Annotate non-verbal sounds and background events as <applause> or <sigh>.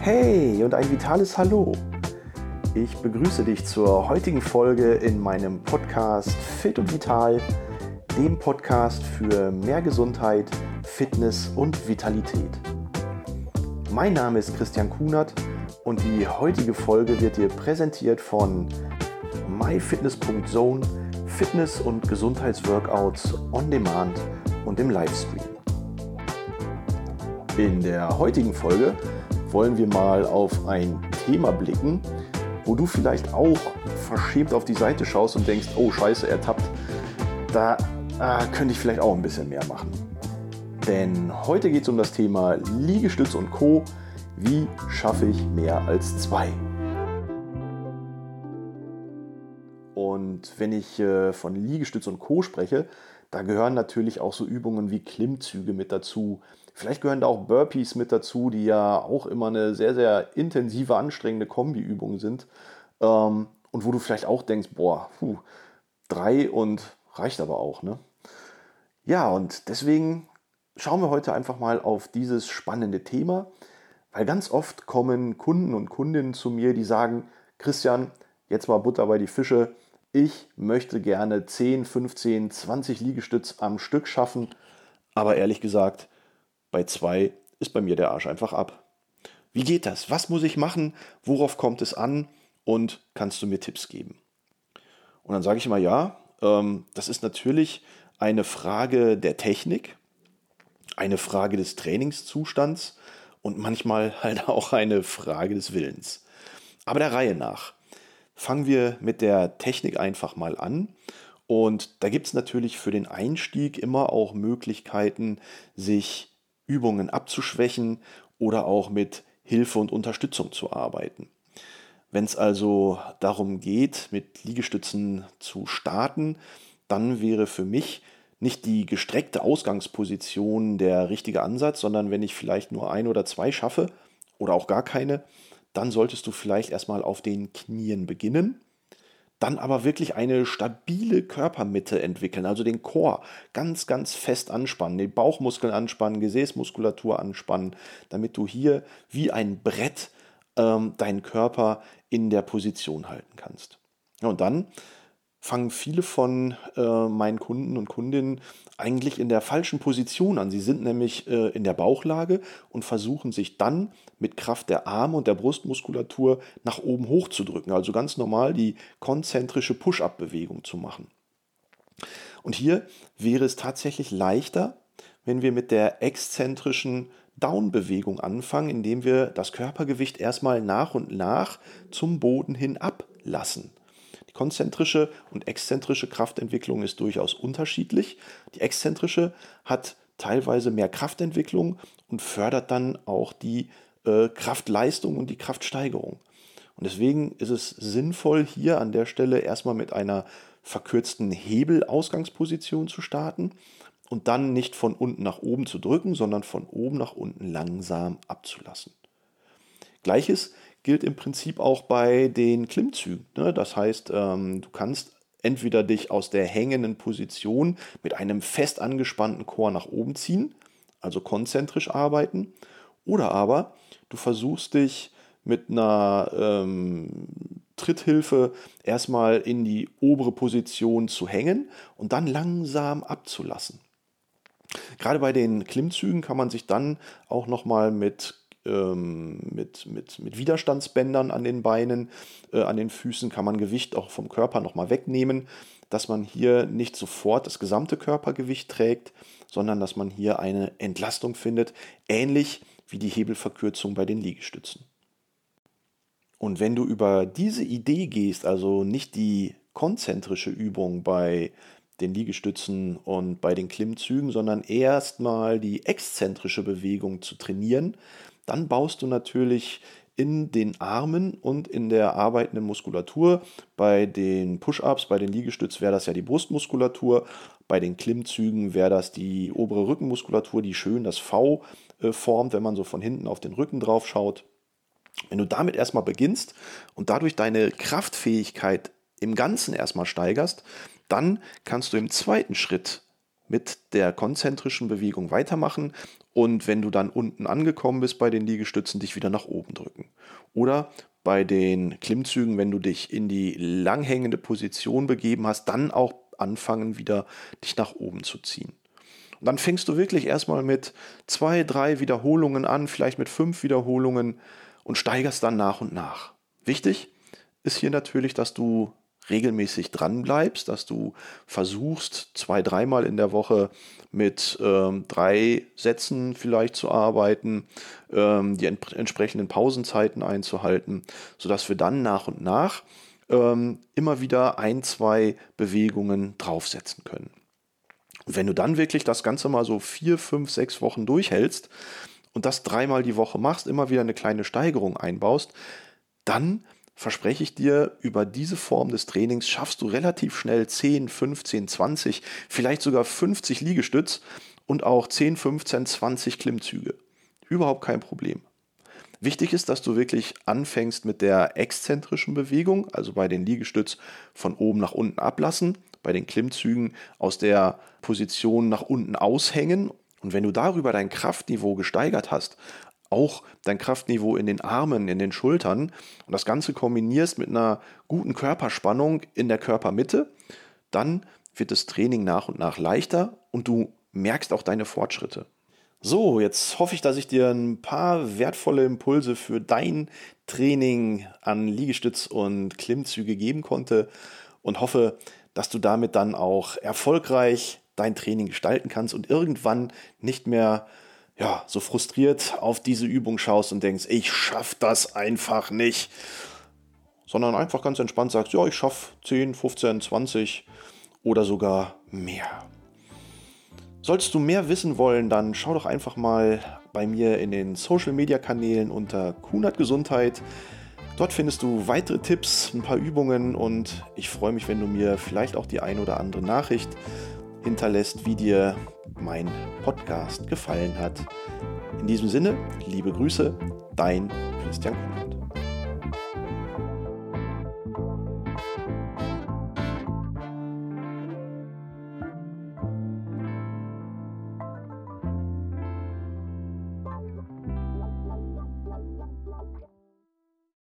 Hey und ein vitales Hallo. Ich begrüße dich zur heutigen Folge in meinem Podcast Fit und Vital, dem Podcast für mehr Gesundheit, Fitness und Vitalität. Mein Name ist Christian Kunert und die heutige Folge wird dir präsentiert von myfitness.zone, Fitness- und Gesundheitsworkouts on Demand und im Livestream. In der heutigen Folge wollen wir mal auf ein Thema blicken, wo du vielleicht auch verschämt auf die Seite schaust und denkst, oh scheiße, ertappt, da äh, könnte ich vielleicht auch ein bisschen mehr machen. Denn heute geht es um das Thema Liegestütz und Co. Wie schaffe ich mehr als zwei? Und wenn ich äh, von Liegestütz und Co spreche, da gehören natürlich auch so Übungen wie Klimmzüge mit dazu. Vielleicht gehören da auch Burpees mit dazu, die ja auch immer eine sehr, sehr intensive, anstrengende Kombiübung sind. Ähm, und wo du vielleicht auch denkst, boah, puh, drei und reicht aber auch. Ne? Ja, und deswegen schauen wir heute einfach mal auf dieses spannende Thema, weil ganz oft kommen Kunden und Kundinnen zu mir, die sagen, Christian, jetzt mal Butter bei die Fische, ich möchte gerne 10, 15, 20 Liegestütz am Stück schaffen, aber ehrlich gesagt, bei zwei ist bei mir der Arsch einfach ab. Wie geht das? Was muss ich machen? Worauf kommt es an? Und kannst du mir Tipps geben? Und dann sage ich immer, ja, ähm, das ist natürlich eine Frage der Technik, eine Frage des Trainingszustands und manchmal <laughs> halt auch eine Frage des Willens. Aber der Reihe nach. Fangen wir mit der Technik einfach mal an. Und da gibt es natürlich für den Einstieg immer auch Möglichkeiten, sich Übungen abzuschwächen oder auch mit Hilfe und Unterstützung zu arbeiten. Wenn es also darum geht, mit Liegestützen zu starten, dann wäre für mich nicht die gestreckte Ausgangsposition der richtige Ansatz, sondern wenn ich vielleicht nur ein oder zwei schaffe oder auch gar keine, dann solltest du vielleicht erstmal auf den Knien beginnen dann aber wirklich eine stabile Körpermitte entwickeln, also den Chor ganz, ganz fest anspannen, den Bauchmuskeln anspannen, Gesäßmuskulatur anspannen, damit du hier wie ein Brett ähm, deinen Körper in der Position halten kannst. und dann fangen viele von äh, meinen Kunden und Kundinnen eigentlich in der falschen Position an. Sie sind nämlich äh, in der Bauchlage und versuchen sich dann mit Kraft der Arme und der Brustmuskulatur nach oben hoch zu drücken. Also ganz normal die konzentrische Push-up-Bewegung zu machen. Und hier wäre es tatsächlich leichter, wenn wir mit der exzentrischen Down-Bewegung anfangen, indem wir das Körpergewicht erstmal nach und nach zum Boden hin ablassen. Die konzentrische und exzentrische Kraftentwicklung ist durchaus unterschiedlich. Die exzentrische hat teilweise mehr Kraftentwicklung und fördert dann auch die äh, Kraftleistung und die Kraftsteigerung. Und deswegen ist es sinnvoll, hier an der Stelle erstmal mit einer verkürzten Hebelausgangsposition zu starten und dann nicht von unten nach oben zu drücken, sondern von oben nach unten langsam abzulassen. Gleiches gilt im Prinzip auch bei den Klimmzügen. Ne? Das heißt, ähm, du kannst entweder dich aus der hängenden Position mit einem fest angespannten Chor nach oben ziehen, also konzentrisch arbeiten, oder aber du versuchst dich mit einer ähm, Tritthilfe erstmal in die obere Position zu hängen und dann langsam abzulassen. Gerade bei den Klimmzügen kann man sich dann auch nochmal mit ähm, mit, mit, mit Widerstandsbändern an den Beinen, äh, an den Füßen kann man Gewicht auch vom Körper nochmal wegnehmen, dass man hier nicht sofort das gesamte Körpergewicht trägt, sondern dass man hier eine Entlastung findet, ähnlich wie die Hebelverkürzung bei den Liegestützen. Und wenn du über diese Idee gehst, also nicht die konzentrische Übung bei den Liegestützen und bei den Klimmzügen, sondern erstmal die exzentrische Bewegung zu trainieren, dann baust du natürlich in den Armen und in der arbeitenden Muskulatur. Bei den Push-ups, bei den Liegestütz wäre das ja die Brustmuskulatur. Bei den Klimmzügen wäre das die obere Rückenmuskulatur, die schön das V äh, formt, wenn man so von hinten auf den Rücken drauf schaut. Wenn du damit erstmal beginnst und dadurch deine Kraftfähigkeit im Ganzen erstmal steigerst, dann kannst du im zweiten Schritt mit der konzentrischen Bewegung weitermachen und wenn du dann unten angekommen bist bei den Liegestützen, dich wieder nach oben drücken. Oder bei den Klimmzügen, wenn du dich in die langhängende Position begeben hast, dann auch anfangen, wieder dich nach oben zu ziehen. Und dann fängst du wirklich erstmal mit zwei, drei Wiederholungen an, vielleicht mit fünf Wiederholungen und steigerst dann nach und nach. Wichtig ist hier natürlich, dass du regelmäßig dran bleibst, dass du versuchst, zwei, dreimal in der Woche mit ähm, drei Sätzen vielleicht zu arbeiten, ähm, die ent entsprechenden Pausenzeiten einzuhalten, sodass wir dann nach und nach ähm, immer wieder ein, zwei Bewegungen draufsetzen können. Und wenn du dann wirklich das Ganze mal so vier, fünf, sechs Wochen durchhältst und das dreimal die Woche machst, immer wieder eine kleine Steigerung einbaust, dann verspreche ich dir, über diese Form des Trainings schaffst du relativ schnell 10, 15, 20, vielleicht sogar 50 Liegestütz und auch 10, 15, 20 Klimmzüge. Überhaupt kein Problem. Wichtig ist, dass du wirklich anfängst mit der exzentrischen Bewegung, also bei den Liegestütz von oben nach unten ablassen, bei den Klimmzügen aus der Position nach unten aushängen. Und wenn du darüber dein Kraftniveau gesteigert hast, auch dein Kraftniveau in den Armen, in den Schultern und das Ganze kombinierst mit einer guten Körperspannung in der Körpermitte, dann wird das Training nach und nach leichter und du merkst auch deine Fortschritte. So, jetzt hoffe ich, dass ich dir ein paar wertvolle Impulse für dein Training an Liegestütz und Klimmzüge geben konnte und hoffe, dass du damit dann auch erfolgreich dein Training gestalten kannst und irgendwann nicht mehr ja, so frustriert auf diese Übung schaust und denkst, ich schaff das einfach nicht, sondern einfach ganz entspannt sagst, ja, ich schaff 10, 15, 20 oder sogar mehr. Solltest du mehr wissen wollen, dann schau doch einfach mal bei mir in den Social Media Kanälen unter Kunert Gesundheit. Dort findest du weitere Tipps, ein paar Übungen und ich freue mich, wenn du mir vielleicht auch die ein oder andere Nachricht hinterlässt, wie dir mein Podcast gefallen hat. In diesem Sinne, liebe Grüße, dein Christian Kunert.